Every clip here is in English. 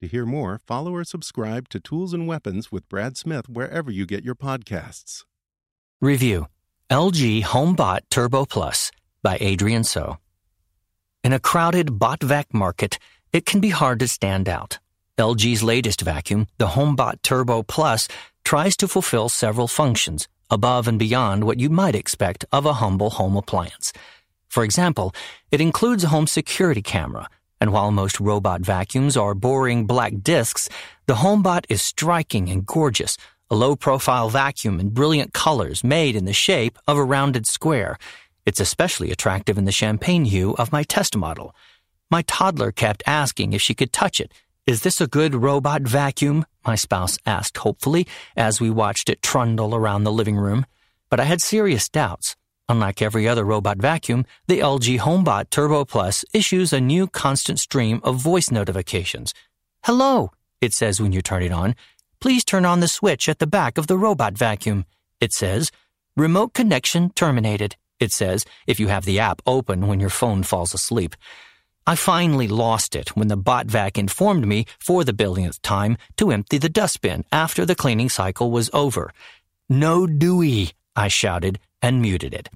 To hear more, follow or subscribe to Tools and Weapons with Brad Smith wherever you get your podcasts. Review LG Hom-Bot Turbo Plus by Adrienne So. In a crowded bot vac market, it can be hard to stand out. LG's latest vacuum, the Hom-Bot Turbo Plus, tries to fulfill several functions above and beyond what you might expect of a humble home appliance. For example, it includes a home security camera, and while most robot vacuums are boring black discs, the Hom-Bot is striking and gorgeous, a low profile vacuum in brilliant colors made in the shape of a rounded square. It's especially attractive in the champagne hue of my test model. My toddler kept asking if she could touch it. Is this a good robot vacuum? My spouse asked hopefully as we watched it trundle around the living room. But I had serious doubts. Unlike every other robot vacuum, the LG Hom-Bot Turbo Plus issues a new constant stream of voice notifications. Hello, it says when you turn it on. Please turn on the switch at the back of the robot vacuum. It says, Remote connection terminated. It says, if you have the app open when your phone falls asleep. I finally lost it when the bot vac informed me for the billionth time to empty the dustbin after the cleaning cycle was over. No Dewey, I shouted and muted it.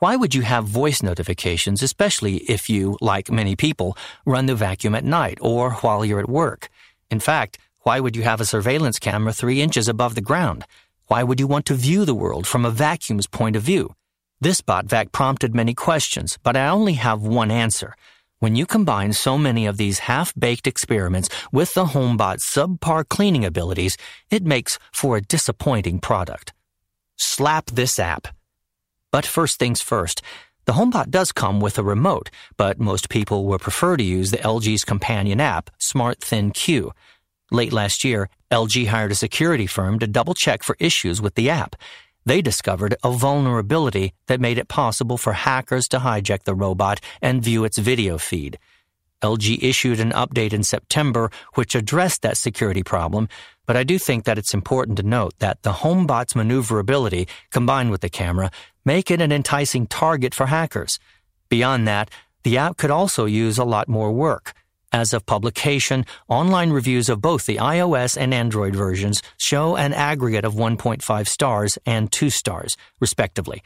Why would you have voice notifications, especially if you, like many people, run the vacuum at night or while you're at work? In fact, why would you have a surveillance camera three inches above the ground? Why would you want to view the world from a vacuum's point of view? This bot vac prompted many questions, but I only have one answer. When you combine so many of these half-baked experiments with the Hom-Bot's subpar cleaning abilities, it makes for a disappointing product. Slap this app. But first things first, the Hom-Bot does come with a remote, but most people will prefer to use the LG's companion app, SmartThinQ. Late last year, LG hired a security firm to double check for issues with the app. They discovered a vulnerability that made it possible for hackers to hijack the robot and view its video feed. LG issued an update in September which addressed that security problem, but I do think that it's important to note that the Hom-Bot's maneuverability combined with the camera make it an enticing target for hackers. Beyond that, the app could also use a lot more work. As of publication, online reviews of both the iOS and Android versions show an aggregate of 1.5 stars and 2 stars, respectively.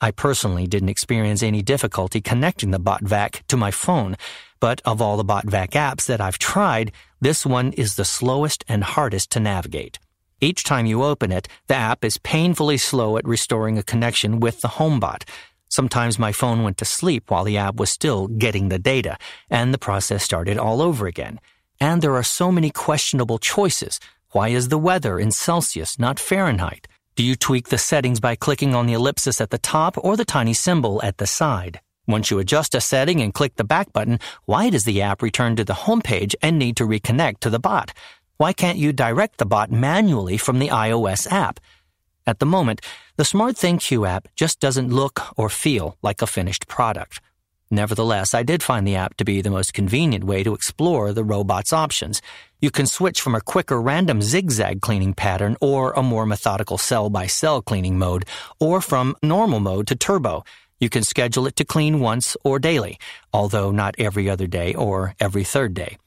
I personally didn't experience any difficulty connecting the BotVac to my phone, but of all the BotVac apps that I've tried, this one is the slowest and hardest to navigate. Each time you open it, the app is painfully slow at restoring a connection with the Hom-Bot. Sometimes my phone went to sleep while the app was still getting the data, and the process started all over again. And there are so many questionable choices. Why is the weather in Celsius, not Fahrenheit? Do you tweak the settings by clicking on the ellipsis at the top or the tiny symbol at the side? Once you adjust a setting and click the back button, why does the app return to the home page and need to reconnect to the bot? Why can't you direct the bot manually from the iOS app? At the moment, the SmartThinQ app just doesn't look or feel like a finished product. Nevertheless, I did find the app to be the most convenient way to explore the robot's options. You can switch from a quicker random zigzag cleaning pattern or a more methodical cell by cell cleaning mode, or from normal mode to turbo. You can schedule it to clean once or daily, although not every other day or every third day.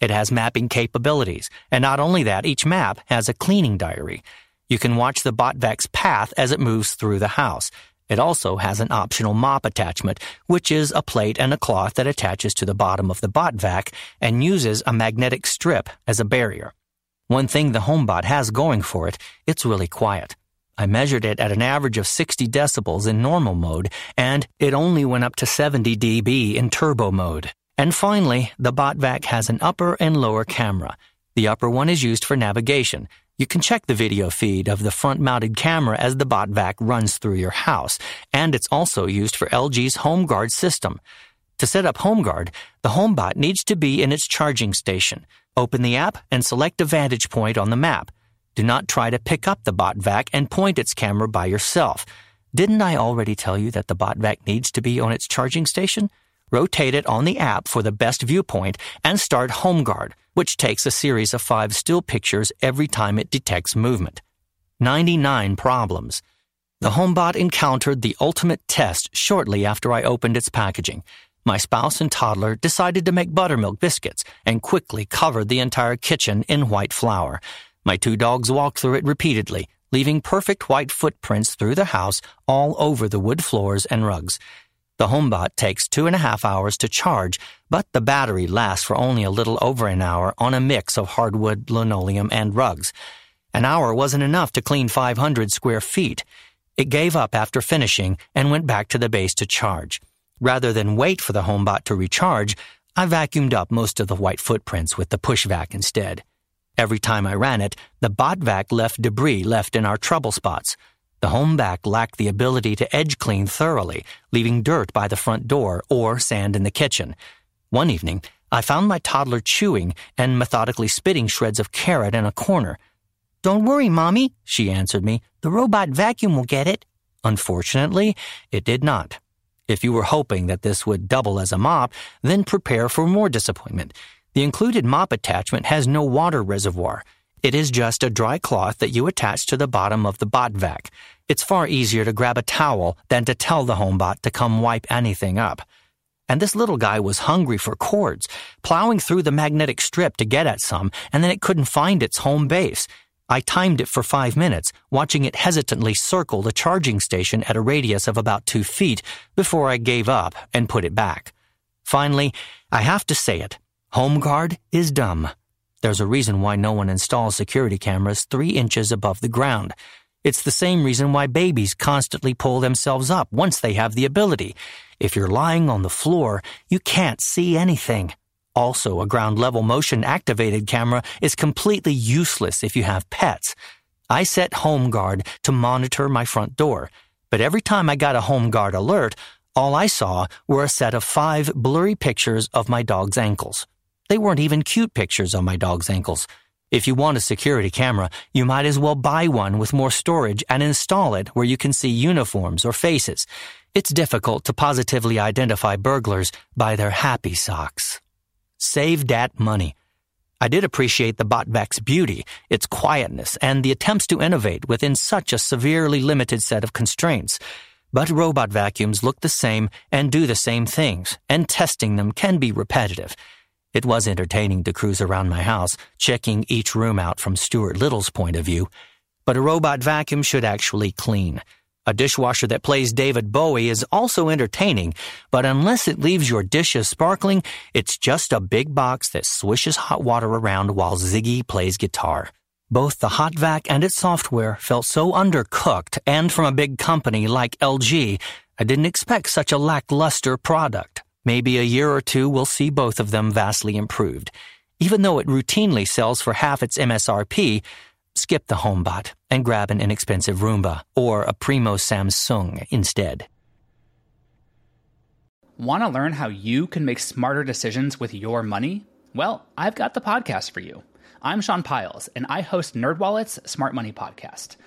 It has mapping capabilities, and not only that, each map has a cleaning diary. You can watch the BotVac's path as it moves through the house. It also has an optional mop attachment, which is a plate and a cloth that attaches to the bottom of the BotVac and uses a magnetic strip as a barrier. One thing the Hom-Bot has going for it, it's really quiet. I measured it at an average of 60 decibels in normal mode, and it only went up to 70 dB in turbo mode. And finally, the BotVac has an upper and lower camera. The upper one is used for navigation. You can check the video feed of the front mounted camera as the BotVac runs through your house, and it's also used for LG's HomeGuard system. To set up HomeGuard, the Hom-Bot needs to be in its charging station. Open the app and select a vantage point on the map. Do not try to pick up the BotVac and point its camera by yourself. Didn't I already tell you that the BotVac needs to be on its charging station? Rotate it on the app for the best viewpoint and start HomeGuard, which takes a series of five still pictures every time it detects movement. 99 problems. The Hom-Bot encountered the ultimate test shortly after I opened its packaging. My spouse and toddler decided to make buttermilk biscuits and quickly covered the entire kitchen in white flour. My two dogs walked through it repeatedly, leaving perfect white footprints through the house all over the wood floors and rugs. The Hom-Bot takes two and a half hours to charge, but the battery lasts for only a little over an hour on a mix of hardwood, linoleum, and rugs. An hour wasn't enough to clean 500 square feet. It gave up after finishing and went back to the base to charge. Rather than wait for the Hom-Bot to recharge, I vacuumed up most of the white footprints with the push vac instead. Every time I ran it, the BotVac left debris left in our trouble spots. The HomeVac lacked the ability to edge clean thoroughly, leaving dirt by the front door or sand in the kitchen. One evening, I found my toddler chewing and methodically spitting shreds of carrot in a corner. Don't worry, Mommy, she answered me. The robot vacuum will get it. Unfortunately, it did not. If you were hoping that this would double as a mop, then prepare for more disappointment. The included mop attachment has no water reservoir. It is just a dry cloth that you attach to the bottom of the BotVac. It's far easier to grab a towel than to tell the Hom-Bot to come wipe anything up. And this little guy was hungry for cords, plowing through the magnetic strip to get at some, and then it couldn't find its home base. I timed it for five minutes, watching it hesitantly circle the charging station at a radius of about two feet before I gave up and put it back. Finally, I have to say it. HomeGuard is dumb. There's a reason why no one installs security cameras three inches above the ground. It's the same reason why babies constantly pull themselves up once they have the ability. If you're lying on the floor, you can't see anything. Also, a ground level motion activated camera is completely useless if you have pets. I set home guard to monitor my front door, but every time I got a home guard alert, all I saw were a set of five blurry pictures of my dog's ankles. They weren't even cute pictures of my dog's ankles. If you want a security camera, you might as well buy one with more storage and install it where you can see uniforms or faces. It's difficult to positively identify burglars by their happy socks. Save dat money. I did appreciate the BotVac's beauty, its quietness, and the attempts to innovate within such a severely limited set of constraints. But robot vacuums look the same and do the same things, and testing them can be repetitive. It was entertaining to cruise around my house, checking each room out from Stuart Little's point of view. But a robot vacuum should actually clean. A dishwasher that plays David Bowie is also entertaining, but unless it leaves your dishes sparkling, it's just a big box that swishes hot water around while Ziggy plays guitar. Both the hot vac and its software felt so undercooked, and from a big company like LG, I didn't expect such a lackluster product. Maybe a year or two will see both of them vastly improved. Even though it routinely sells for half its MSRP, skip the Hom-Bot and grab an inexpensive Roomba or a Primo Samsung instead. Want to learn how you can make smarter decisions with your money? Well, I've got the podcast for you. I'm Sean Pyles, and I host NerdWallet's Smart Money Podcast –